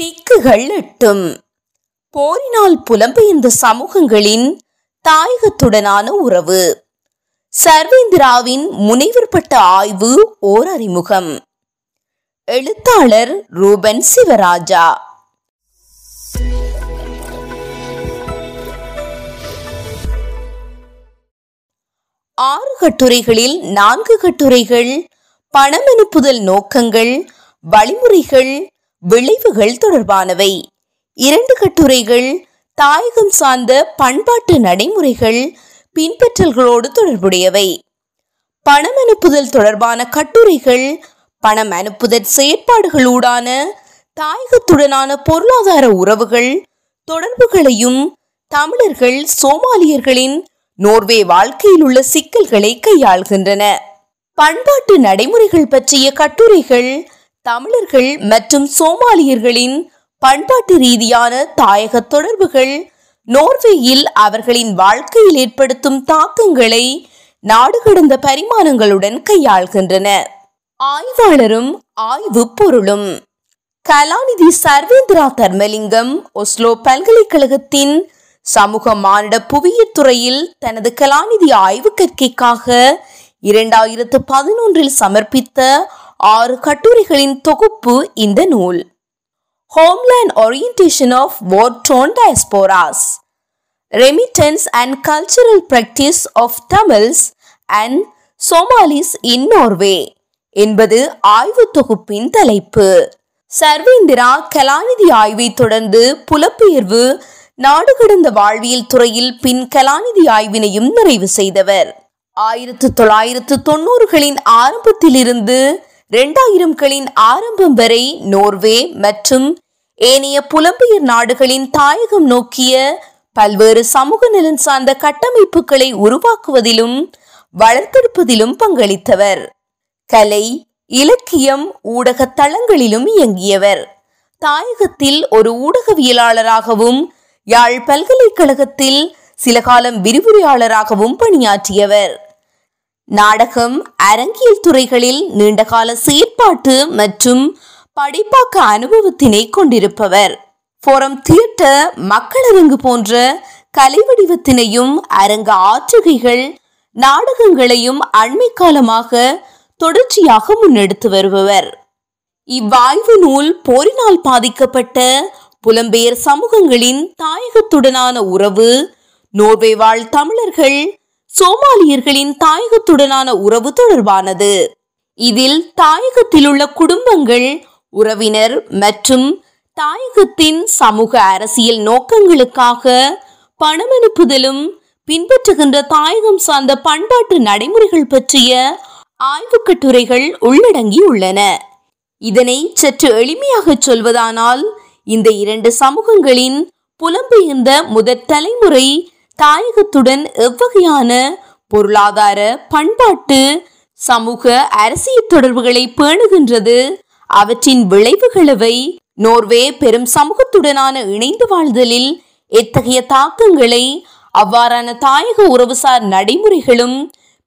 திக்குகள் எட்டும். போரினால் புலம்பெயர்ந்த சமூகங்களின் தாயகத்துடனான உறவு. சர்வேந்திராவின் முனைவர் பட்ட ஆய்வு ஓர் அறிமுகம். எழுத்தாளர் ரூபன் சிவராஜா. ஆறு கட்டுரைகளில் நான்கு கட்டுரைகள் பணம் அனுப்புதல் நோக்கங்கள் வழிமுறைகள் விளைவுகள் தொடர்பானவை. இரண்டு கட்டுரைகள் தாயகம் சார்ந்த பண்பாட்டு நடைமுறைகள் பின்பற்றல்களோடு தொடர்புடையவை. பணம் அனுப்புதல் தொடர்பான கட்டுரைகள் பணம் அனுப்புதல் செயற்பாடுகளூடான தாயகத்துடனான பொருளாதார உறவுகள் தொடர்புகளையும் தமிழர்கள் சோமாலியர்களின் நோர்வே வாழ்க்கையில் உள்ள சிக்கல்களை கையாள்கின்றன. பண்பாட்டு நடைமுறைகள் பற்றிய கட்டுரைகள் தமிழர்கள் மற்றும் சோமாலியர்களின் பண்பாட்டு ரீதியான தாயக தொடர்புகள் நோர்வேயில் அவர்களின் வாழ்க்கையில் ஏற்படுத்தும் தாக்கங்களை நாடு கடந்த பரிமாணங்களுடன் கையாள்கின்றன. ஆய்வாளரும் ஆய்வு பொருளும். கலாநிதி சர்வேந்திரா தர்மலிங்கம் ஒஸ்லோ பல்கலைக்கழகத்தின் சமூக மானிட புவியியல் துறையில் தனது கலாநிதி ஆய்வு கற்கைக்காக இரண்டாயிரத்து பதினொன்றில் சமர்ப்பித்த ஆறு கட்டுரைகளின் தொகுப்பு இந்த நூல். Homeland orientation of war torn diasporas. Remittance and cultural practice of Tamils and Somalis in Norway என்பது ஆய்வு தொகுப்பின் தலைப்பு. சர்வேந்திரா கலாநிதி ஆய்வை தொடர்ந்து புலப்பெயர்வு நாடு கடந்த வாழ்வியல் துறையில் பின் கலாநிதி ஆய்வினையும் நிறைவு செய்தவர். ஆயிரத்து தொள்ளாயிரத்து தொண்ணூறுகளின் ஆரம்பத்திலிருந்து இரண்டாயிரம்களின் ஆரம்பம் வரை நோர்வே மற்றும் ஏனைய புலம்பெயர் நாடுகளின் தாயகம் நோக்கிய பல்வேறு சமூக நலன் சார்ந்த கட்டமைப்புகளை உருவாக்குவதிலும் வளர்த்தெடுப்பதிலும் பங்களித்தவர். கலை இலக்கியம் ஊடக தளங்களிலும் இயங்கியவர். தாயகத்தில் ஒரு ஊடகவியலாளராகவும் யாழ் பல்கலைக்கழகத்தில் சில காலம் விரிவுரையாளராகவும் பணியாற்றியவர். நாடகம் அரங்கியல் துறைகளில் நீண்டகால செயற்பாட்டு மற்றும் படைப்பாக்க அனுபவத்தினை கொண்டிருப்பவர். ஃபோரம் தியேட்டர் மக்களரங்கு போன்ற கலை வடிவத்தினையும் அரங்க ஆற்றுகைகள் நாடகங்களையும் அண்மை காலமாக தொடர்ச்சியாக முன்னெடுத்து வருபவர். இவ்வாய்வு நூல் போரினால் பாதிக்கப்பட்ட புலம்பெயர் சமூகங்களின் தாயகத்துடனான உறவு நோர்வே வாழ் தமிழர்கள் சோமாலியர்களின் தாயகத்துடனான உறவு தொடர்பானது. இதில் தாயகத்தில் உள்ள குடும்பங்கள் உறவினர் மற்றும் தாயகத்தின் சமூக அரசியல் நோக்கங்களுக்காக பணம் அனுப்புதலும் பின்பற்றுகின்ற தாயகம் சார்ந்த பண்பாட்டு நடைமுறைகள் பற்றிய ஆய்வு கட்டுரைகள் உள்ளடங்கியுள்ளன. இதனை சற்று எளிமையாக சொல்வதானால் இந்த இரண்டு சமூகங்களின் புலம்பெயர்ந்த முதற் தலைமுறை தாயகத்துடன் எவ்வகையான பொருளாதார பண்பாட்டு சமூக அரசியல் தொடர்புகளை பேணுகின்றது. அவற்றின் விளைவுகளவை நோர்வே பெரும் சமூகத்துடனான இணைந்து வாழ்தலில் எத்தகைய தாக்கங்களை அவ்வாறான தாயக உறவுசார் நடைமுறைகளும்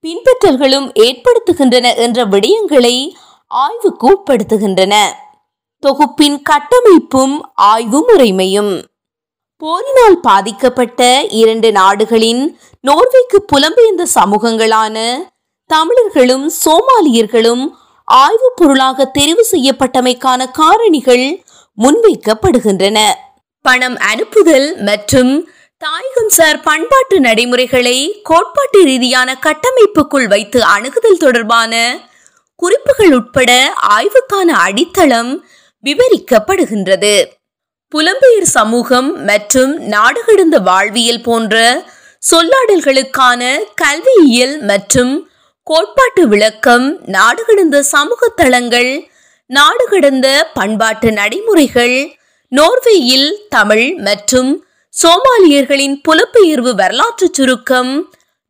பின்பற்றல்களும் ஏற்படுத்துகின்றன என்ற விடயங்களை ஆய்வுக்கு உட்படுத்துகின்றன தொகுப்பின் கட்டமைப்பும் ஆய்வு முறைமையும். போரினால் பாதிக்கப்பட்ட இரண்டு நாடுகளின் நோர்வேக்கு புலம்பெயர்ந்த சமூகங்களான தமிழர்களும் சோமாலியர்களும் ஆய்வுப் பொருளாக தெரிவு செய்யப்பட்டமைக்கான காரணிகள் முன்வைக்கப்படுகின்றன. பணம் அனுப்புதல் மற்றும் தாயகம் சார் பண்பாட்டு நடைமுறைகளை கோட்பாட்டு ரீதியான கட்டமைப்புக்குள் வைத்து அணுகுதல் தொடர்பான குறிப்புகள் உட்பட ஆய்வுக்கான அடித்தளம் விவரிக்கப்படுகின்றது. புலம்பெயர் சமூகம் மற்றும் நாடுகடந்த வாழ்வியல் போன்ற சொல்லாடல்களுக்கான கல்வியியல் மற்றும் கோட்பாட்டு விளக்கம் நாடுகடந்த சமூக தளங்கள் நாடுகடந்த பண்பாட்டு நடைமுறைகள் நோர்வேயில் தமிழ் மற்றும் சோமாலியர்களின் புலப்பெயர்வு வரலாற்று சுருக்கம்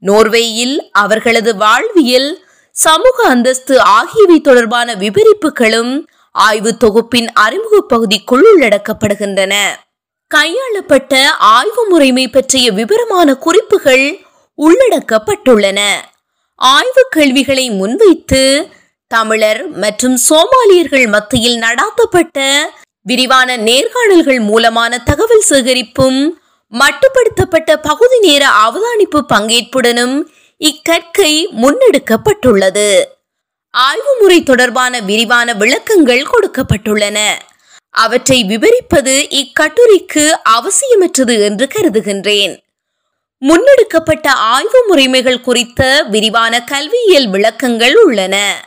நோர்வேயில் அவர்களது வாழ்வியல் சமூக அந்தஸ்து ஆகியவை தொடர்பான விபரிப்புகளும் ஆய்வு தொகுப்பின் அறிமுக பகுதிக்குள் உள்ளடக்கப்படுகின்றன கையாளப்பட்ட ஆய்வு முறைமை பற்றிய விவரமான குறிப்புகள் உள்ளடக்கப்பட்டுள்ளன. ஆய்வு கேள்விகளை முன்வைத்து தமிழர் மற்றும் சோமாலியர்கள் மத்தியில் நடாத்தப்பட்ட விரிவான நேர்காணல்கள் மூலமான தகவல் சேகரிப்பும் மட்டுப்படுத்தப்பட்ட பகுதி நேர அவதானிப்பு பங்கேற்புடனும் இக்கற்கை முன்னெடுக்கப்பட்டுள்ளது. ஆய்வு முறை தொடர்பான விரிவான விளக்கங்கள் கொடுக்கப்பட்டுள்ளன. அவற்றை விவரிப்பது இக்கட்டுரைக்கு அவசியமற்றது என்று கருதுகின்றேன். முன்னெடுக்கப்பட்ட ஆய்வு முறைமைகள் குறித்த விரிவான கல்வியியல் விளக்கங்கள் உள்ளன.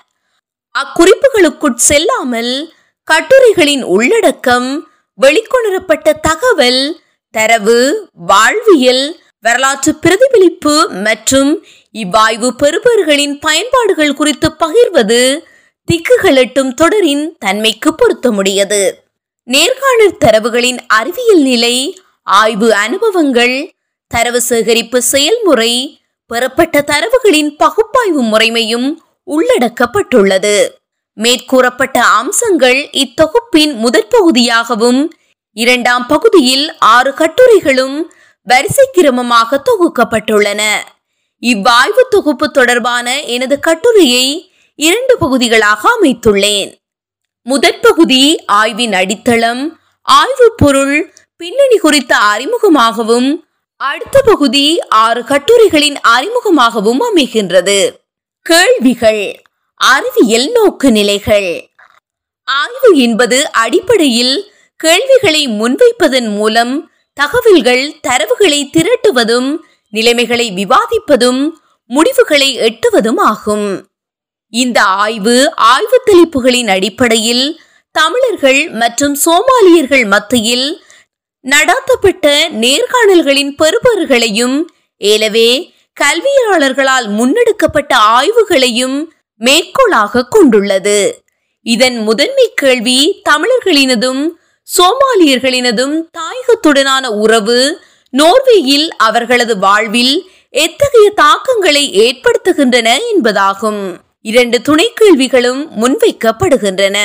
அக்குறிப்புகளுக்குட் செல்லாமல் கட்டுரைகளின் உள்ளடக்கம் வெளிக்கொணரப்பட்ட தகவல் தரவு வாழ்வியல் வரலாற்று பிரதிபலிப்பு மற்றும் இவ்வாய்வு பெறுபவர்களின் பயன்பாடுகள் குறித்து பகிர்வது திக்குகளட்டும் தொடரின் தன்மைக்கு பொருத்தமுடையது. நேர்காணல் தரவுகளின் அறிவியல் நிலை ஆய்வு அனுபவங்கள் தரவு சேகரிப்பு செயல்முறை பெறப்பட்ட தரவுகளின் பகுப்பாய்வு முறைமையும் உள்ளடக்கப்பட்டுள்ளது. மேற்கூறப்பட்ட அம்சங்கள் இத்தொகுப்பின் முதற் பகுதியாகவும் இரண்டாம் பகுதியில் ஆறு கட்டுரைகளும் வரிசை கிரமமாக தொகுக்கப்பட்டுள்ளன. இவ்வாய்வு தொகுப்பு தொடர்பான எனது கட்டுரையை இரண்டு பகுதிகளாக அமைத்துள்ளேன். முதற் பகுதி ஆய்வின் அடித்தளம் ஆய்வு பொருள் பின்னணி குறித்த அறிமுகமாகவும் அடுத்த பகுதி ஆறு கட்டுரைகளின் அறிமுகமாகவும் அமைகின்றது. கேள்விகள் அறிவியல் நோக்கு நிலைகள். ஆய்வு என்பது அடிப்படையில் கேள்விகளை முன்வைப்பதன் மூலம் தகவல்கள் தரவுகளை திரட்டுவதும் நிலைமைகளை விவாதிப்பதும் முடிவுகளை எட்டுவதும் ஆகும் இந்த ஆய்வு ஆய்வு தெளிப்புகளின் அடிப்படையில் தமிழர்கள் மற்றும் சோமாலியர்கள் மத்தியில் நடாத்தப்பட்ட நேர்காணல்களின் பெறுபவர்களையும் ஏலவே கல்வியாளர்களால் முன்னெடுக்கப்பட்ட ஆய்வுகளையும் மேற்கோளாக கொண்டுள்ளது. இதன் முதன்மை கேள்வி தமிழர்களினதும் சோமாலியர்களினதும் தாயகத்துடனான உறவு நோர்வேயில் அவர்களது வாழ்வில் எத்தகைய தாக்கங்களை ஏற்படுத்துகின்றன என்பதாகும். இரண்டு துணை கேள்விகளும் முன்வைக்கப்படுகின்றன.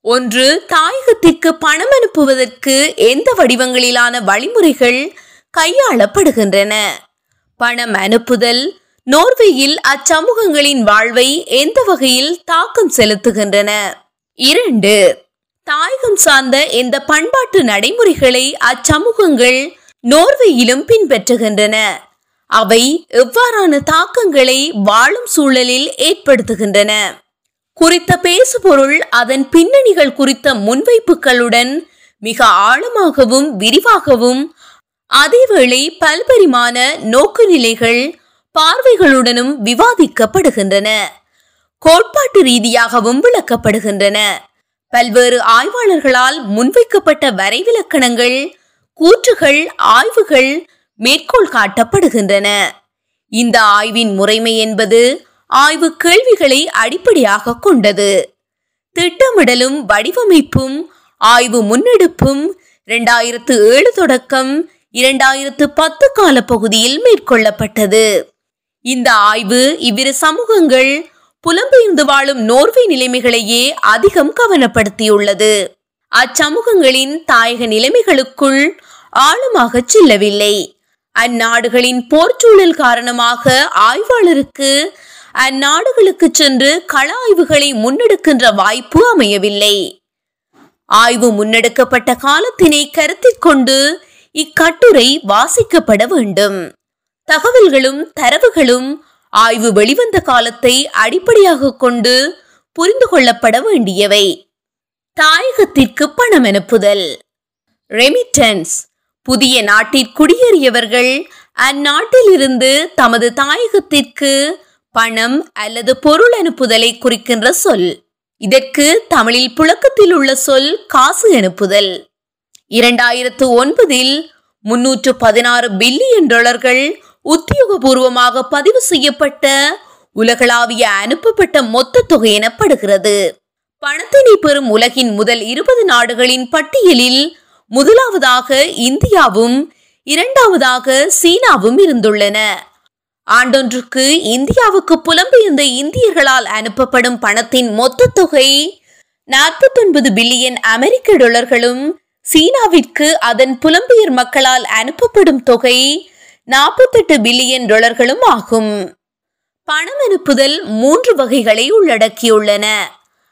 ஒன்று தாயகத்திற்கு பணம் அனுப்புவதற்கு எந்த வடிவங்களிலான வழிமுறைகள் கையாளப்படுகின்றன? பணம் அனுப்புதல் நோர்வேயில் அச்சமூகங்களின் வாழ்வை எந்த வகையில் தாக்கம் செலுத்துகின்றன? இரண்டு தாயகம் சார்ந்த இந்த பண்பாட்டு நடைமுறைகளை அச்சமூகங்கள் நோர்வேயிலும் பின்பற்றுகின்றன. அவை எவ்வாறான தாக்கங்களை வாழும் சூழலில் ஏற்படுத்துகின்றன. குறித்த பேசுபொருள் அதன் பின்னணிகள் குறித்த முன்வைப்புகளுடன் மிக ஆழமாகவும் விரிவாகவும் அதேவேளை பல்பரிமாண நோக்குநிலைகள் பார்வைகளுடனும் விவாதிக்கப்படுகின்றன. கோட்பாட்டு ரீதியாகவும் விளக்கப்படுகின்றன. பல்வேறு ஆய்வாளர்களால் முன்வைக்கப்பட்ட வரைவிலக்கணங்கள் கூற்றுகள் ஆய்வுகள் மேற்கோள் காட்டப்படுகின்றன. இந்த ஆய்வின் முறைமை என்பது ஆய்வு கேள்விகளை அடிப்படையாக கொண்டது. திட்டமிடலும் வடிவமைப்பும் ஆய்வு முன்னெடுப்பும் இரண்டாயிரத்து ஏழு தொடக்கம் இரண்டாயிரத்து பத்து கால பகுதியில் மேற்கொள்ளப்பட்டது. இந்த ஆய்வு இவ்விரு சமூகங்கள் புலம்பெயர்ந்து வாழும் நோர்வே நிலைமைகளையே அதிகம் கவனப்படுத்தியுள்ளது. அச்சமூகங்களின் தாயக நிலைமைகளுக்குள் ஆழமாக செல்லவில்லை. அந்நாடுகளின் போர்ச்சூழல் காரணமாக ஆய்வாளருக்கு அந்நாடுகளுக்கு சென்று கள ஆய்வுகளை முன்னெடுக்கின்ற வாய்ப்பு அமையவில்லை. ஆய்வு முன்னெடுக்கப்பட்ட காலத்தினை கருத்தில் கொண்டு இக்கட்டுரை வாசிக்கப்பட வேண்டும். தகவல்களும் தரவுகளும் ஆய்வு வெளிவந்த காலத்தை அடிப்படையாக கொண்டு புரிந்து கொள்ளப்பட வேண்டியவை. தாயகத்திற்கு பணம் அனுப்புதல். ரெமிட்டன்ஸ் புதிய நாட்டில் குடியேறியவர்கள் அந்நாட்டிலிருந்து தமது தாயகத்திற்கு பணம் அல்லது பொருள் அனுப்புதலை குறிக்கின்ற சொல். இதற்கு தமிழில் புழக்கத்தில் உள்ள சொல் காசு அனுப்புதல். இரண்டாயிரத்து ஒன்பதில் முன்னூற்று பதினாறு பில்லியன் டாலர்கள் உத்தியோகபூர்வமாக பதிவு செய்யப்பட்ட உலகளாவிய அனுப்பப்பட்ட மொத்த தொகை எனப்படுகிறது. பணத்தினை பெறும் உலகின் முதல் இருபது நாடுகளின் பட்டியலில் முதலாவதாக இந்தியாவும் இரண்டாவதாக சீனாவும் இருந்துள்ளன. ஆண்டொன்றுக்கு இந்தியாவுக்கு புலம்பெயர்ந்த இந்தியர்களால் அனுப்பப்படும் பணத்தின் மொத்த தொகை நாற்பத்தொன்பது பில்லியன் அமெரிக்க டாலர்களும் சீனாவிற்கு அதன் புலம்பெயர் மக்களால் அனுப்பப்படும் தொகை நாற்பத்தெட்டு பில்லியன் டாலர்களும் ஆகும். பணம் அனுப்புதல் மூன்று வகைகளை உள்ளடக்கியுள்ளன.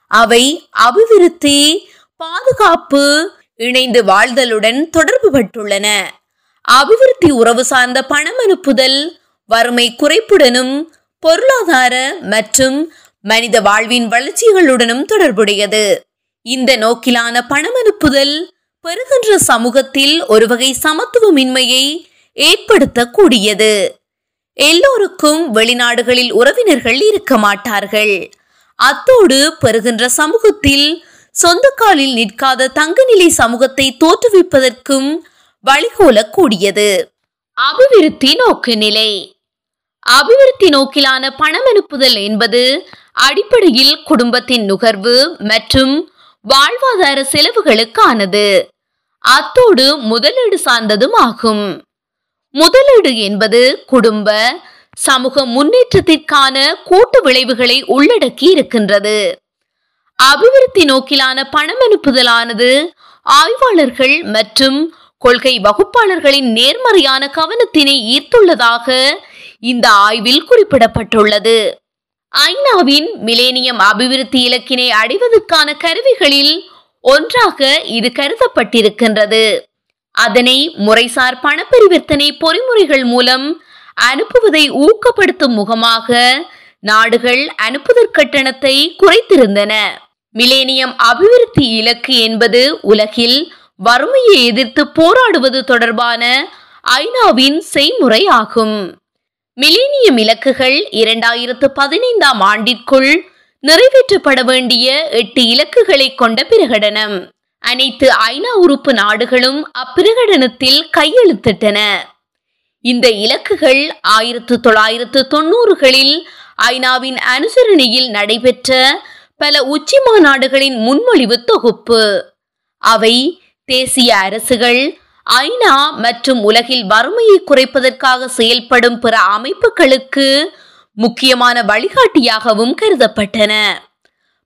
அவை அபிவிருத்தி பாதுகாப்பு இணைந்து வாழ்தலுடன் தொடர்புபட்டுள்ளன. அபிவிருத்தி உறவு சார்ந்த பணம் அனுப்புதல் வறுமை குறைப்புடனும் பொருளாதார மற்றும் மனித வாழ்வின் வளர்ச்சிகளுடனும் தொடர்புடையது. இந்த நோக்கிலான பணம் அனுப்புதல் பெறுகின்ற சமூகத்தில் ஒரு வகை சமத்துவமின்மையை ஏற்படுத்தக்கூடியது. எல்லோருக்கும் வெளிநாடுகளில் உறவினர்கள் இருக்க மாட்டார்கள். அத்தோடு பெறுகின்ற சமூகத்தில் சொந்த காலில் நிற்காத தங்கநிலை சமூகத்தை தோற்றுவிப்பதற்கும் வழிகோலக்கூடியது. அபிவிருத்தி நோக்கு நிலை. அபிவிருத்தி நோக்கிலான பணம் அனுப்புதல் என்பது அடிப்படையில் குடும்பத்தின் நுகர்வு மற்றும் வாழ்வாதார செலவுகளுக்கானது. அத்தோடு முதலீடு சார்ந்ததும் ஆகும். முதலீடு என்பது குடும்ப சமூக முன்னேற்றத்திற்கான கூட்டு விளைவுகளை உள்ளடக்கி இருக்கின்றது. அபிவிருத்தி நோக்கிலான பணம் அனுப்புதலானது ஆய்வாளர்கள் மற்றும் கொள்கை வகுப்பாளர்களின் நேர்மறையான கவனத்தினை ஈர்த்துள்ளதாக இந்த ஆய்வில் குறிப்பிடப்பட்டுள்ளது. ஐநாவின் மிலேனியம் அபிவிருத்தி இலக்கினை அடைவதற்கான கருவிகளில் ஒன்றாக இது கருதப்பட்டிருக்கின்றது. அதனை முறைசார் பணப்பரிவர்த்தனை பொறிமுறைகள் மூலம் அனுப்புவதை ஊக்கப்படுத்தும் முகமாக நாடுகள் அனுப்புதற் கட்டணத்தை குறைத்திருந்தன. மிலேனியம் அபிவிருத்தி இலக்கு என்பது உலகில் வறுமையை எதிர்த்து போராடுவது தொடர்பான ஐநாவின் செய்முறை ஆகும். மிலேனியம் இலக்குகள் இரண்டாயிரத்து பதினைந்தாம் ஆண்டிற்குள் நிறைவேற்றப்பட வேண்டிய எட்டு இலக்குகளை கொண்ட பிரகடனம். அனைத்து ஐநா உறுப்பு நாடுகளும் அப்பிரகடனத்தில் கையெழுத்திட்டன. இந்த இலக்குகள் ஆயிரத்து தொள்ளாயிரத்து தொண்ணூறுகளில் ஐநாவின் அனுசரணையில் நடைபெற்ற பல உச்சி மாநாடுகளின் முன்மொழிவு தொகுப்பு. அவை தேசிய அரசுகள் ஐநா மற்றும் உலகில் வறுமையை குறைப்பதற்காக செயல்படும் பிற அமைப்புகளுக்கு முக்கியமான வழிகாட்டியாகவும் கருதப்பட்டன.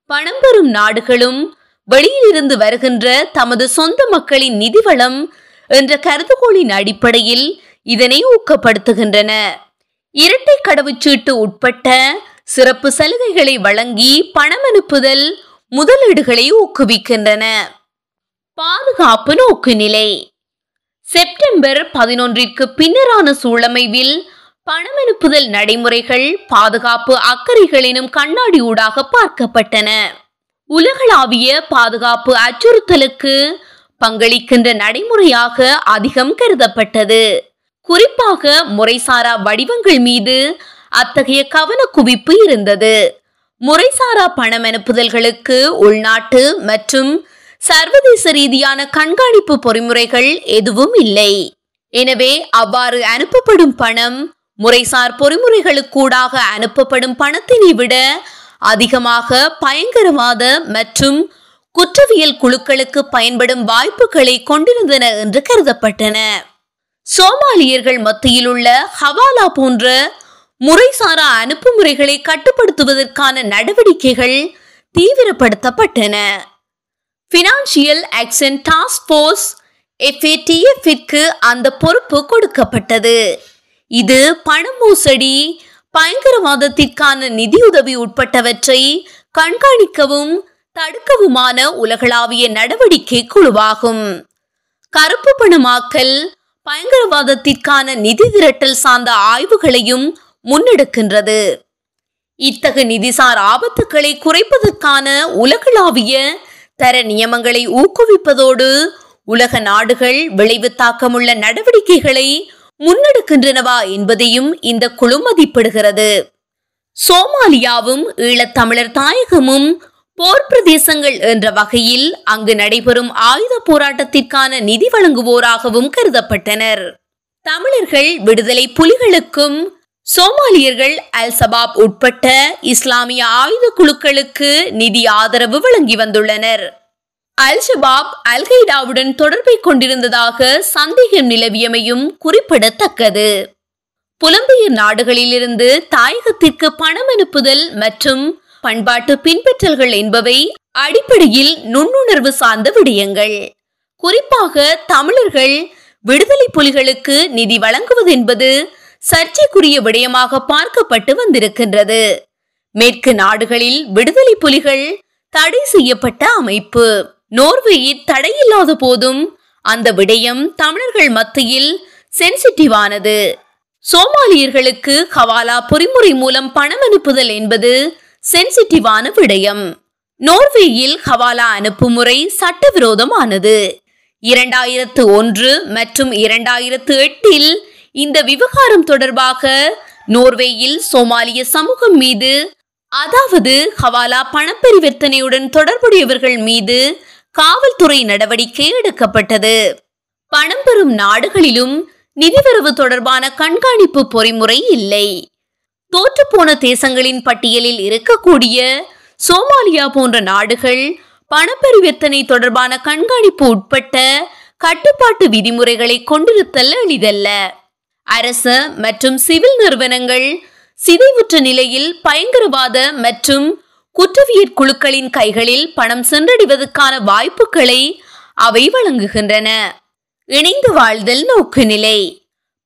பணம் பெறும் நாடுகளும் வெளியிலிருந்து வருகின்ற தமது சொந்த மக்களின் நிதி வளம் என்ற கருதுகோளின் அடிப்படையில் இதனை ஊக்கப்படுத்துகின்றன. இரட்டை கடவுச்சீட்டு உட்பட்ட சிறப்பு சலுகைகளை வழங்கி பணம் அனுப்புதல் முதலீடுகளை ஊக்குவிக்கின்றன. பாதுகாப்பு நோக்குநிலை செப்டம்பர் பதினொன்றிற்கு பின்னரான சூழமைவில் பணம் அனுப்புதல் நடைமுறைகள் பாதுகாப்பு அக்கறைகளினும் கண்ணாடி ஊடாக பார்க்கப்பட்டன. உலகளாவிய பாதுகாப்பு அச்சுறுத்தலுக்கு பங்களிக்கின்ற நடைமுறையாக அதிகம் கருதப்பட்டது. குறிப்பாக முறைசாரா வடிவங்கள் மீது அத்தகைய கவன குவிப்பு இருந்தது. முறைசாரா பணம் அனுப்புதல்களுக்கு உள்நாட்டு மற்றும் சர்வதேச ரீதியான கண்காணிப்பு பொறிமுறைகள் எதுவும் இல்லை. எனவே அவ்வாறு அனுப்பப்படும் பணம் முறைசார் பொறிமுறைகளுக்கூடாக அனுப்பப்படும் பணத்தினை விட அதிகமாக பயங்கரவாத மற்றும் குற்றவியல் குழுக்களுக்கு பயன்படும் வாய்ப்புகளை கொண்டிருந்தன என்று கருதப்பட்டன. சோமாலியர்கள் மத்தியில் உள்ள ஹவாலா போன்ற முறைசாரா அனுப்புமுறைகளை கட்டுப்படுத்துவதற்கான நடவடிக்கைகள் தீவிரப்படுத்தப்பட்டன. பினான்சியல் ஆக்சன் டாஸ்க் போர்ஸ் எஃப்ஏடிஎஃப்ற்கு அந்த பொறுப்பு கொடுக்கப்பட்டது. இது பண மோசடி பயங்கரவாதத்திற்கான நிதியுதவி உட்பட்டவற்றை கண்காணிக்கவும் தடுக்கவுமான உலகளாவிய நடவடிக்கை குழுவாகும். கருப்பு பணமாக்கல் பயங்கரவாதத்திற்கான நிதி திரட்டல் சார்ந்த ஆய்வுகளையும் முன்னெடுக்கின்றது. இத்தகு நிதிசார் ஆபத்துக்களை குறைப்பதற்கான உலகளாவிய தர நியமங்களை ஊக்குவிப்பதோடு உலக நாடுகள் விளைவு தாக்கமுள்ள நடவடிக்கைகளை முன்னெடுக்கின்றனவா என்பதையும் இந்த குழு மதிப்பிடுகிறது. சோமாலியாவும் ஈழத்தமிழர் தாயகமும் போர் பிரதேசங்கள் என்ற வகையில் அங்கு நடைபெறும் ஆயுத போராட்டத்திற்கான நிதி வழங்குவோராகவும் கருதப்பட்டனர். தமிழர்கள் விடுதலை புலிகளுக்கும் சோமாலியர்கள் அல் சபாப் உட்பட்ட இஸ்லாமிய ஆயுத குழுக்களுக்கு நிதி ஆதரவு வழங்கி வந்துள்ளனர். அல் ஷபாப் அல் கைடாவுடன் தொடர்பை கொண்டிருந்ததாக சந்தேகம் நிலவியமையும் குறிப்பிடத்தக்கது. புலம்பெயர் நாடுகளிலிருந்து தாயகத்திற்கு பணம் அனுப்புதல் மற்றும் பண்பாட்டு பின்பற்றல்கள் என்பவை அடிப்படையில் நுண்ணுணர்வு சார்ந்த விடயங்கள். குறிப்பாக தமிழர்கள் விடுதலை புலிகளுக்கு நிதி வழங்குவது என்பது சர்ச்சைக்குரிய விடயமாக பார்க்கப்பட்டு வந்திருக்கின்றது. மேற்கு நாடுகளில் விடுதலை புலிகள் தடை செய்யப்பட்ட அமைப்பு. நோர்வேயில் தடையில்லாத போதும் அந்த விடயம் தமிழர்கள் மத்தியில் சென்சிட்டிவானது சோமாலியர்களுக்கு ஹவாலா பொறிமுறை மூலம் பணம் அனுப்புதல் என்பது சென்சிட்டிவான விடயம். நோர்வேயில் ஹவாலா அனுப்பும் முறை சட்டவிரோதமானது. இரண்டாயிரத்து ஒன்று மற்றும் இரண்டாயிரத்து எட்டில் இந்த விவகாரம் தொடர்பாக நோர்வேயில் சோமாலிய சமூகம் மீது அதாவது ஹவாலா பணப்பரிவர்த்தனையுடன் தொடர்புடையவர்கள் மீது காவல்துறை நடவடிக்கை எடுக்கப்பட்டது. பணம் பெறும் நாடுகளிலும் நிதிவரவு தொடர்பான கண்காணிப்பு பொறிமுறை இல்லை. தோற்றுப்போன தேசங்களின் பட்டியலில் இருக்கக்கூடிய சோமாலியா போன்ற நாடுகள் பணப்பரிவர்த்தனை தொடர்பான கண்காணிப்பு உட்பட்ட கட்டுப்பாட்டு விதிமுறைகளை கொண்டிருத்தல் எளிதல்ல. அரச மற்றும் சிவில் நிறுவனங்கள் சிதைவுற்ற நிலையில் பயங்கரவாத மற்றும் குற்றவியற் குழுக்களின் கைகளில் பணம் சென்றடைவதற்கான வாய்ப்புகளை அவை வழங்குகின்றன. இணைந்து வாழ்தல் நோக்குநிலை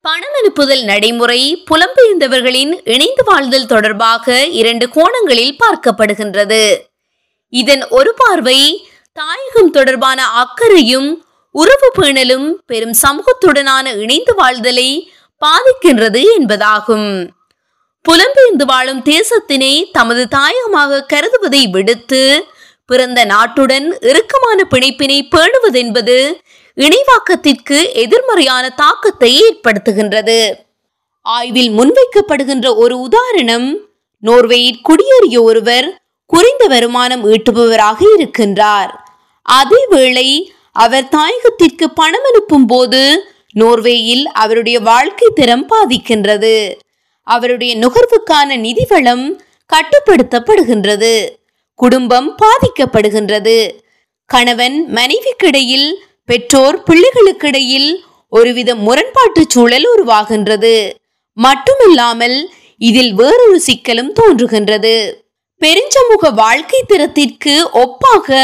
பணம் அனுப்புதல் நடைமுறை புலம்பெயர்ந்தவர்களின் இணைந்து வாழ்தல் தொடர்பாக இரண்டு கோணங்களில் பார்க்கப்படுகின்றது. இதன் ஒரு பார்வை தாயகம் தொடர்பான அக்கறையும் உறவு பேணலும் பெரும் சமூகத்துடனான இணைந்து வாழ்தலை பாதிக்கின்றது என்பதாகும். புலம்பெயர்ந்து வாழும் தேசத்தினை தமது தாயகமாக கருதுவதை விடுத்து பிறந்த நாட்டுடன் இறுக்கமான பிணைப்பினை பேணுவதென்பது இணைவாக்கத்திற்கு எதிர்மறையான தாக்கத்தை ஏற்படுத்துகின்றது. ஆய்வில் முன்வைக்கப்படுகின்ற ஒரு உதாரணம் நோர்வேயில் குடியேறிய ஒருவர் குறைந்த வருமானம் ஈட்டுபவராக இருக்கின்றார். அதேவேளை அவர் தாயகத்திற்கு பணம் அனுப்பும் போது நோர்வேயில் அவருடைய வாழ்க்கை திறம் பாதிக்கின்றது. அவருடைய நுகர்வுக்கான நிதி வளம் கட்டுப்படுத்தப்படுகின்றது. குடும்பம் பாதிக்கப்படுகின்றது. கணவன் மனைவிக்கிடையில் பெற்றோர் பிள்ளைகளுக்கிடையில் ஒருவித முரண்பாட்டு சூழல் உருவாகின்றது. மட்டுமில்லாமல் இதில் வேறொரு சிக்கலும் தோன்றுகின்றது. பெருஞ்சமூக வாழ்க்கை திறத்திற்கு ஒப்பாக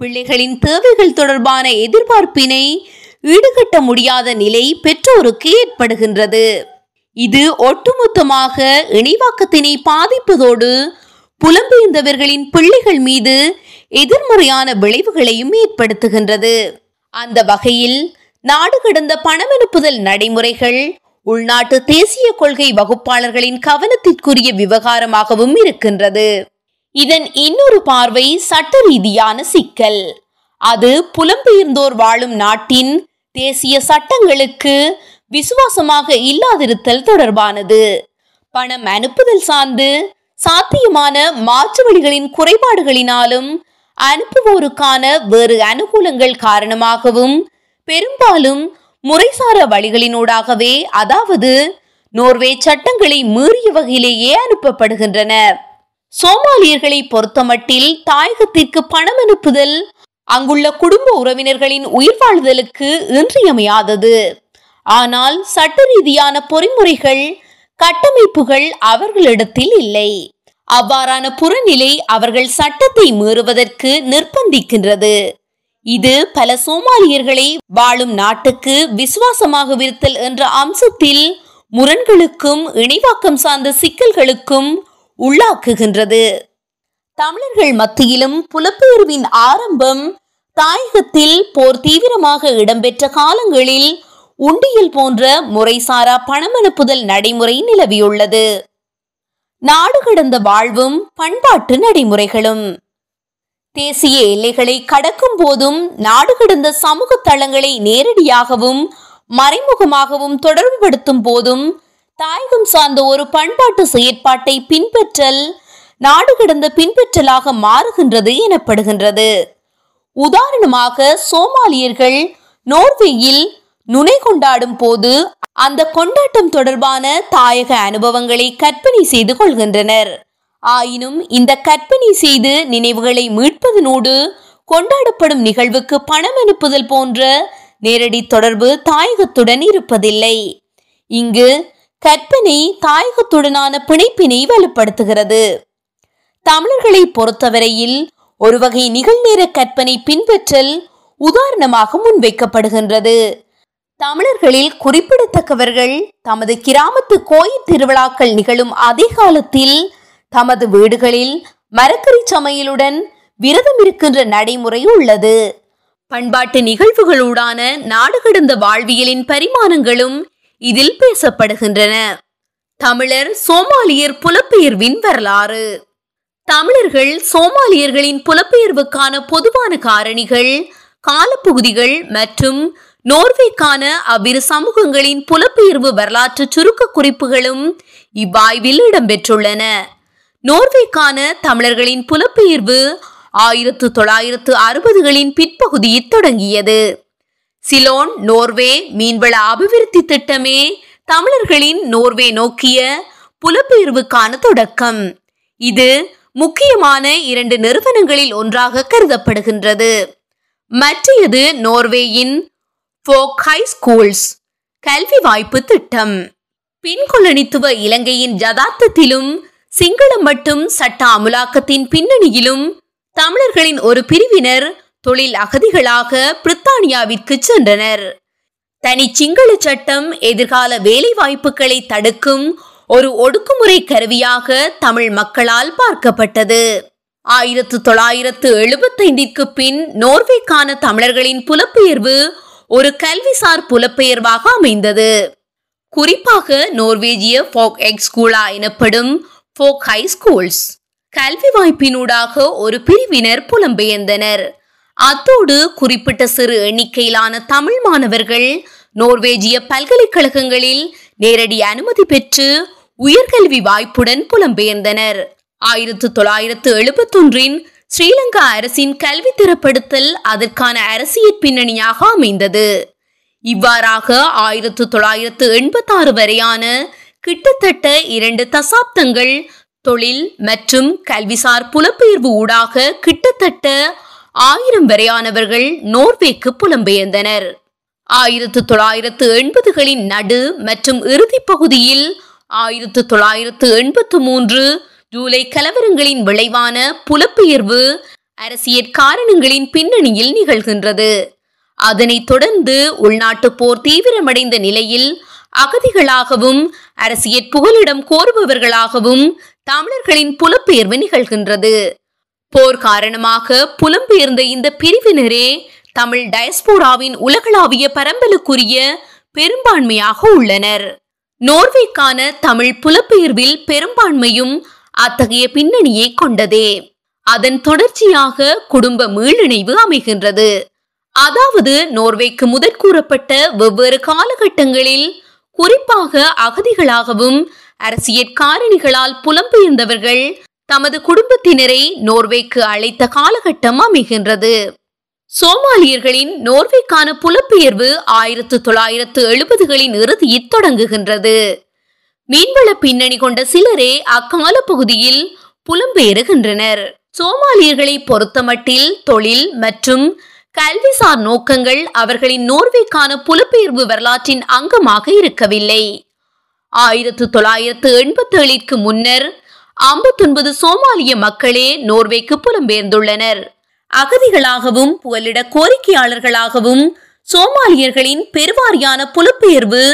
பிள்ளைகளின் தேவைகள் தொடர்பான எதிர்பார்ப்பினை ஈடுகட்ட முடியாத நிலை பெற்றோருக்கு ஏற்படுகின்றது. இது ஒட்டுமொத்தமாக இணைவாக்கத்தினை பாதிப்பதோடு புலம்பெயர்ந்தவர்களின் பிள்ளைகள் மீது எதிர்மறையான விளைவுகளையும் ஏற்படுத்துகின்றது. அந்த வகையில் நாடு கடந்த பணமனுப்புதல் நடைமுறைகள் உள்நாட்டு தேசிய கொள்கை வகுப்பாளர்களின் கவனத்திற்குரிய விவகாரமாகவும் இருக்கின்றது. இதன் இன்னொரு பார்வை சட்ட ரீதியான சிக்கல். அது புலம்பெயர்ந்தோர் வாழும் நாட்டின் தேசிய சட்டங்களுக்கு விசுவாசமாக இல்லாதிருத்தல் தொடர்பானது. பணம் அனுப்புதல் சார்ந்து சாத்தியமான மாற்று வழிகளின் குறைபாடுகளினாலும் அனுப்புவோருக்கான வேறு அனுகூலங்கள் காரணமாகவும் பெரும்பாலும் முறைசார வழிகளினூடாகவே அதாவது நோர்வே சட்டங்களை மீறிய வகையிலேயே அனுப்பப்படுகின்றன. சோமாலியர்களை பொறுத்தமட்டில் தாயகத்திற்கு பணம் அனுப்புதல் அங்குள்ள குடும்ப உறவினர்களின் உயிர் வாழ்தலுக்கு இன்றியமையாதது. ஆனால் சட்ட ரீதியான பொறிமுறைகள் கட்டமைப்புகள் அவர்களிடத்தில் இல்லை. அவ்வாறான புறநிலை அவர்கள் சட்டத்தை மீறுவதற்கு நிர்பந்திக்கின்றது இது பல சோமாலியர்களை வாழும் நாட்டுக்கு விசுவாசமாக விருத்தல் என்ற அம்சத்தில் முரண்களுக்கும் இணைவாக்கம் சார்ந்த சிக்கல்களுக்கும் உள்ளாக்குகின்றது. தமிழர்கள் மத்தியிலும் புலப்பெயர்வின் ஆரம்பம் தாயகத்தில் போர் தீவிரமாக இடம்பெற்ற காலங்களில் உண்டியல் போன்ற முறைசாரா பணமனுப்புதல் நடைமுறை நிலவியுள்ளது. நாடு கடந்த வாழ்வும் பண்பாட்டு நடைமுறைகளும். தேசிய எல்லைகளை கடக்கும் போதும் நாடு கடந்த சமூக தளங்களை நேரடியாகவும் மறைமுகமாகவும் தொடர்புபடுத்தும் போதும் தாயகம் சார்ந்த ஒரு பண்பாட்டு செயற்பாட்டை பின்பற்றல் நாடு கடந்த பின்பற்றலாக மாறுகின்றது எனப்படுகின்றது. உதாரணமாக சோமாலியர்கள் நோர்வேயில் நுனை கொண்டாடும் போது அந்த கொண்டாட்டம் தொடர்பான தாயக அனுபவங்களை கற்பனை செய்து கொள்கின்றனர். ஆயினும் இந்த கற்பனை செய்து நினைவுகளை மீட்பதனோடு கொண்டாடப்படும் நிகழ்வுக்கு பணம் அனுப்புதல் போன்ற நேரடி தொடர்பு தாயகத்துடன் இருப்பதில்லை. இங்கு கற்பனை தாயகத்துடனான பிணைப்பினை வலுப்படுத்துகிறது. தமிழர்களை பொறுத்தவரையில் ஒரு வகை நிகழ்நேர கற்பனை பின்பற்றல் உதாரணமாக முன்வைக்கப்படுகின்றது. தமிழர்களில் குறிப்பிடத்தக்கவர்கள் தமது கிராமத்து கோயில் திருவிழாக்கள் நிகழும் அதே காலத்தில் தமது வீடுகளில் மரக்கறி சமையலுடன் விரதம் இருக்கின்ற நடைமுறை உள்ளது. பண்பாட்டு நிகழ்வுகளூடான நாடு கடந்த வாழ்வியலின் பரிமாணங்களும் இதில் பேசப்படுகின்றன. தமிழர் சோமாலியர் புலப்பெயர்வின் வரலாறு. தமிழர்கள் சோமாலியர்களின் புலப்பெயர்வுக்கான பொதுவான காரணிகள் காலப்பகுதிகள் மற்றும் நோர்வேக்கான அவ்விரு சமூகங்களின் புலப்பெயர்வு வரலாற்று சுருக்க குறிப்புகளும் இவ்வாய்வில் இடம்பெற்றுள்ளன. நோர்வேக்கான தமிழர்களின் புலப்பெயர்வு ஆயிரத்து தொள்ளாயிரத்து அறுபதுகளின் பிற்பகுதியில் தொடங்கியது. சிலோன் நோர்வே மீன்வள அபிவிருத்தி திட்டமே தமிழர்களின் நோர்வே நோக்கிய புலப்பெயர்வுக்கான தொடக்கம். இது முக்கியமான இரண்டு நிறுவனங்களில் ஒன்றாக கருதப்படுகின்றது. மற்றையது நோர்வேயின் ஃபோக் ஹை ஸ்கூல்ஸ் கல்வி வாய்ப்பு திட்டம். பின்கொலனித்துவ இலங்கையின் யதார்த்தத்திலும் சிங்களம் மட்டும் சட்ட அமுலாக்கத்தின் பின்னணியிலும் தமிழர்களின் ஒரு பிரிவினர் தொழில் அகதிகளாக பிரித்தானியாவிற்கு சென்றனர். தனி சிங்கள சட்டம் எதிர்கால வேலை வாய்ப்புகளை தடுக்கும் ஒரு ஒடுக்குமுறை கருவியாக தமிழ் மக்களால் பார்க்கப்பட்டது. ஆயிரத்து தொள்ளாயிரத்து எழுபத்தைந்திற்கு பின் நோர்வேக்கான தமிழர்களின் புலப்பெயர்வு ஒரு கல்விசார் புலப்பெயர்வாக அமைந்தது. குறிப்பாக நோர்வேஜிய ஃபோக் எக்ஸ்கூலா எனப்படும் ஃபோக் ஹை ஸ்கூல்ஸ் கல்வி வாய்ப்பினூடாக ஒரு பிரிவினர் புலம்பெயர்ந்தனர். அத்தோடு குறிப்பிட்ட சிறு எண்ணிக்கையிலான தமிழ் மாணவர்கள் நோர்வேஜிய பல்கலைக்கழகங்களில் நேரடி அனுமதி பெற்று உயர்கல்வி வாய்ப்புடன் புலம்பெயர்ந்தனர். ஆயிரத்து தொள்ளாயிரத்து எழுபத்தொன்றின் ஸ்ரீலங்கா அரசின் கல்வி திறப்படுத்தல் அதற்கான அரசியல் பின்னணியாக அமைந்தது. இவ்வாறாக ஆயிரத்து தொள்ளாயிரத்து எண்பத்தாறு வரையான கிட்டத்தட்ட இரண்டு தசாப்தங்கள் தொழில் மற்றும் கல்விசார் புலப்பெயர்வு ஊடாக கிட்டத்தட்ட ஆயிரம் வரையானவர்கள் நோர்வேக்கு புலம்பெயர்ந்தனர். ஆயிரத்து தொள்ளாயிரத்து எண்பதுகளின் நடு மற்றும் இறுதி பகுதியில் ஆயிரத்து தொள்ளாயிரத்து எண்பத்து மூன்று ஜூலை கலவரங்களின் விளைவான புலப்பெயர்வு அரசியல் காரணங்களின் பின்னணியில் நிகழ்கின்றது. அதனைத் தொடர்ந்து உள்நாட்டு போர் தீவிரமடைந்த நிலையில் அகதிகளாகவும் அரசியல் புகலிடம் கோருபவர்களாகவும் தமிழர்களின் புலப்பெயர்வு நிகழ்கின்றது. போர் காரணமாக புலம்பெயர்ந்த இந்த பிரிவினரே தமிழ் டயஸ்போராவின் உலகளாவிய பரம்பலுக்குரிய பெரும்பான்மையாக உள்ளனர். நோர்வேக்கான தமிழ் புலப்பெயர்வில் பெரும்பான்மையும் அத்தகைய பின்னணியை கொண்டதே. அதன் தொடர்ச்சியாக குடும்ப மீளிணைவு அமைகின்றது. அதாவது நோர்வேக்கு முதற் கூறப்பட்ட வெவ்வேறு காலகட்டங்களில் குறிப்பாக அகதிகளாகவும் அரசியல் காரணிகளால் புலம்பெயர்ந்தவர்கள் தமது குடும்பத்தினரை நோர்வேக்கு அழைத்த காலகட்டம் அமைகின்றது. சோமாலியர்களின் நோர்வேக்கான புலப்பெயர்வு ஆயிரத்து தொள்ளாயிரத்து எழுபதுகளின் இறுதியில் தொடங்குகின்றது. மீன்வள பின்னணி கொண்ட சிலரே அக்கால பகுதியில் புலம்பெயருகின்றனர். சோமாலியர்களை பொறுத்தமட்டில் தொழில் மற்றும் கல்விசார் நோக்கங்கள் அவர்களின் நோர்வேக்கான புலப்பெயர்வு வரலாற்றின் அங்கமாக இருக்கவில்லை. ஆயிரத்து தொள்ளாயிரத்து எண்பத்தி ஏழிற்கு முன்னர் ஐம்பத்தொன்பது சோமாலிய மக்களே நோர்வேக்கு புலம்பெயர்ந்துள்ளனர். அகதிகளாகவும் புகலிட கோரிக்கையாளர்களாகவும் சோமாலியர்களின் பெருவாரியான புலப்பெயர்வு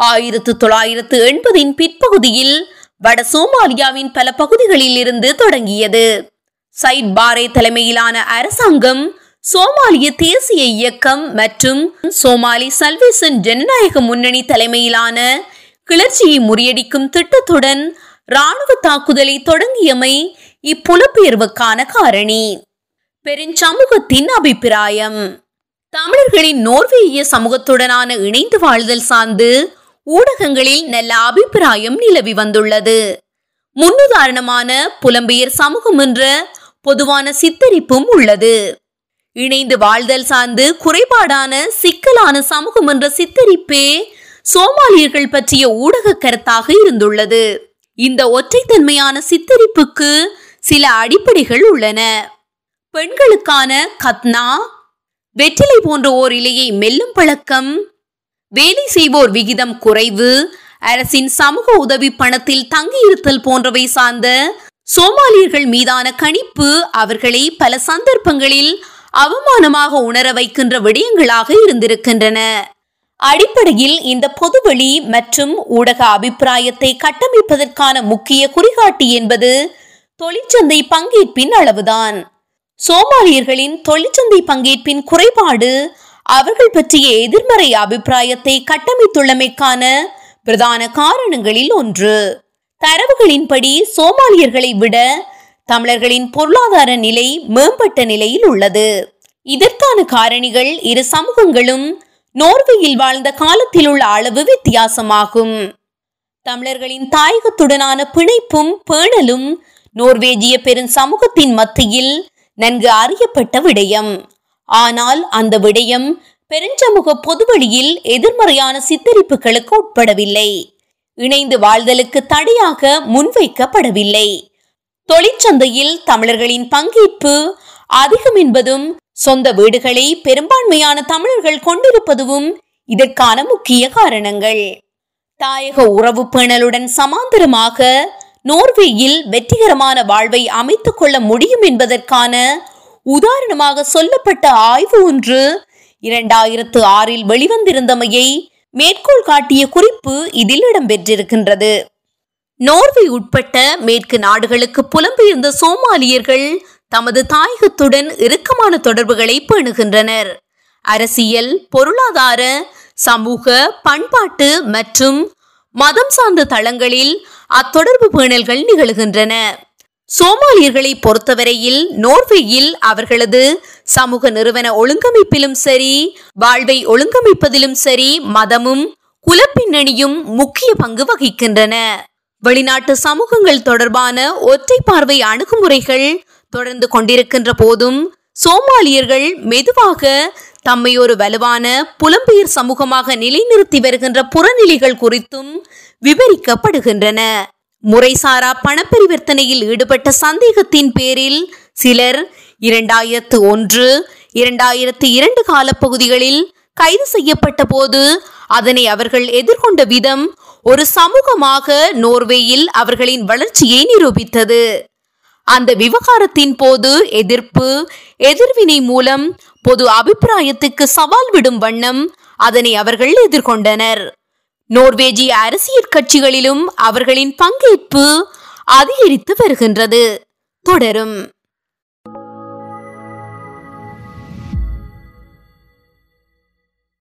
ஆயிரத்து தொள்ளாயிரத்து எண்பதின் பிற்பகுதியில் வட சோமாலியாவின் பல பகுதிகளில் இருந்து தொடங்கியது. சைட் பாரே தலைமையிலான அரசாங்கம் சோமாலிய தேசிய இயக்கம் மற்றும் சோமாலி சல்வேசன் ஜனநாயக முன்னணி தலைமையிலான கிளர்ச்சியை முறியடிக்கும் திட்டத்துடன் ராணுவ தாக்குதலை தொடங்கியமை இப்புலப்பெயர்வுக்கான காரணி. பெருஞ்சமூகத்தின் அபிப்பிராயம். தமிழர்களின் நோர்வேய சமூகத்துடனான இணைந்து வாழ்தல் சார்ந்து ஊடகங்களில் நல்ல அபிப்பிராயம் நிலவி வந்துள்ளது. முன்னுதாரணமான புலம்பெயர் சமூகம் என்ற பொதுவான சித்தரிப்பும் உள்ளது. இணைந்து வாழ்தல் சார்ந்து குறைபாடான சிக்கலான சமூகம் என்ற சித்தரிப்பே சோமாலியர்கள் பற்றிய ஊடக கருத்தாக இருந்துள்ளது. இந்த ஒற்றைத்தன்மையான சித்தரிப்புக்கு சில அடிப்படைகள் உள்ளன. பெண்களுக்கான கத்னா வெற்றிலை போன்ற ஓர் இலையை மெல்லும் பழக்கம் வேலை செய்வோர் விகிதம் குறைவு. அரசின் சமூக உதவி பணத்தில் தங்கியிருத்தல் போன்றவை சார்ந்த சோமாலியர்கள் மீதான கணிப்பு அவர்களை பல சந்தர்ப்பங்களில் அவமானமாக உணர வைக்கின்ற விடயங்களாக இருந்திருக்கின்றன. அடிப்படையில் இந்த பொதுவெளி மற்றும் ஊடக அபிப்பிராயத்தை கட்டமைப்பதற்கான முக்கிய குறிகாட்டி என்பது தொழிற்சந்தை பங்கேற்பின் அளவுதான். சோமாலியர்களின் தொழிற்சந்தை பங்கேற்பின் குறைபாடு அவர்கள் பற்றிய எதிர்மறை அபிப்பிராயத்தை கட்டமைத்துள்ளமைக்கான பிரதான காரணங்களில் ஒன்று. தரவுகளின்படி சோமாலியர்களை விட தமிழர்களின் பொருளாதார நிலை மேம்பட்ட நிலையில் உள்ளது. இதற்கான காரணிகள் இரு சமூகங்களும் நோர்வேயில் வாழ்ந்த காலத்தில் உள்ள அளவு வித்தியாசமாகும். தமிழர்களின் தாயகத்துடனான பிணைப்பும் பேணலும் நோர்வேஜிய பெரும் சமூகத்தின் மத்தியில் நன்கு அறியப்பட்ட விடயம். ஆனால் அந்த விடயம் பெருஞ்சமூக பொதுவெளியில் எதிர்மறையான சித்தரிப்புகளுக்கு உட்படவில்லை. இணைந்து வாழ்தலுக்கு தடையாக முன்வைக்கப்படவில்லை. தொழிற்சந்தையில் தமிழர்களின் பங்கேற்பு அதிகம் என்பதும் சொந்த வீடுகளை பெரும்பான்மையான தமிழர்கள் கொண்டிருப்பதும் இதற்கான முக்கிய காரணங்கள். தாயக உறவு பேணலுடன் சமாந்தரமாக நோர்வேயில் வெற்றிகரமான வாழ்வை அமைத்துக் கொள்ள முடியும் என்பதற்கான உதாரணமாக சொல்லப்பட்ட ஆய்வு ஒன்று. இரண்டாயிரத்து ஆறில் வெளிவந்திருந்தமையை மேற்கோள் காட்டிய குறிப்பு இதில் இடம்பெற்றிருக்கின்றது. நோர்வே உட்பட்ட மேற்கு நாடுகளுக்கு புலம்பெயர்ந்த சோமாலியர்கள் தமது தாயகத்துடன் இறுக்கமான தொடர்புகளை பேணுகின்றனர். அரசியல் பொருளாதார சமூக பண்பாட்டு மற்றும் மதம் சார்ந்த தளங்களில் அத்தொடர்பு பேணல்கள் நிகழ்கின்றன. சோமாலியர்களை பொறுத்தவரையில் நோர்வேயில் அவர்களது சமூக நிறுவன ஒழுங்கமைப்பிலும் சரி வாழ்வை ஒழுங்கமைப்பதிலும் சரி மதமும் குலப்பின்னணியும் முக்கிய பங்கு வகிக்கின்றன. வெளிநாட்டு சமூகங்கள் தொடர்பான ஒற்றை பார்வை அணுகுமுறைகள் தொடர்ந்து கொண்டிருக்கின்ற போதும் சோமாலியர்கள் மெதுவாக தம்மை ஒரு வலுவான புலம்பெயர் சமூகமாக நிலைநிறுத்தி வருகின்ற புறநிலைகள் குறித்தும் விவரிக்கப்படுகின்றன. முறைசாரா பணப்பரிவர்த்தனையில் ஈடுபட்ட சந்தேகத்தின் பேரில் சிலர் இரண்டாயிரத்து ஒன்று இரண்டாயிரத்து இரண்டு காலப்பகுதிகளில் கைது செய்யப்பட்ட போது அதனை அவர்கள் எதிர்கொண்ட விதம் ஒரு சமூகமாக நோர்வேயில் அவர்களின் வளர்ச்சியை நிரூபித்தது. அந்த விவகாரத்தின் போது எதிர்ப்பு எதிர்வினை மூலம் பொது அபிப்பிராயத்துக்கு சவால் விடும் வண்ணம் அதனை அவர்கள் எதிர்கொண்டனர். நோர்வேஜிய அரசியல் கட்சிகளிலும் அவர்களின் பங்கேற்பு அதிகரித்து வருகின்றது. தொடரும்.